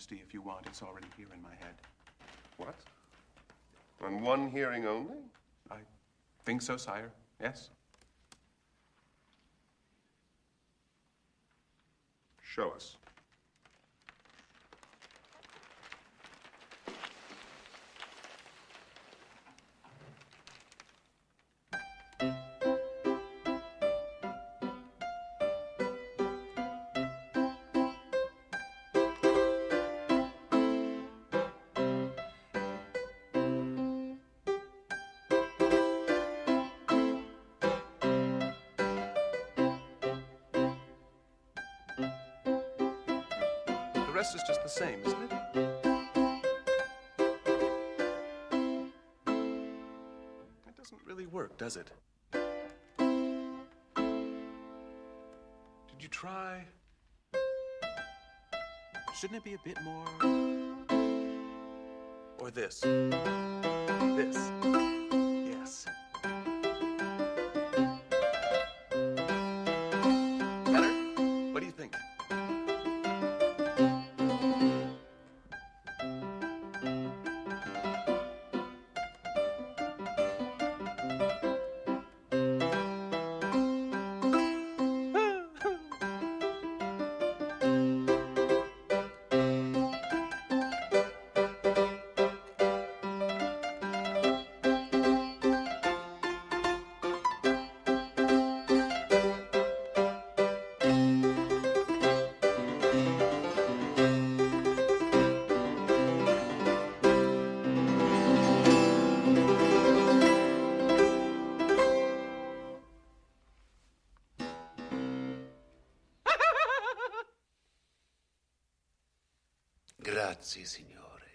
Majesty, if you want. It's already here in my head. What? On one hearing only? I think so, sire. Yes? Show us. Rest is just the same, isn't it? It doesn't really work, does it? Did you try? Shouldn't it be a bit more? Or this? This? Grazie, signore.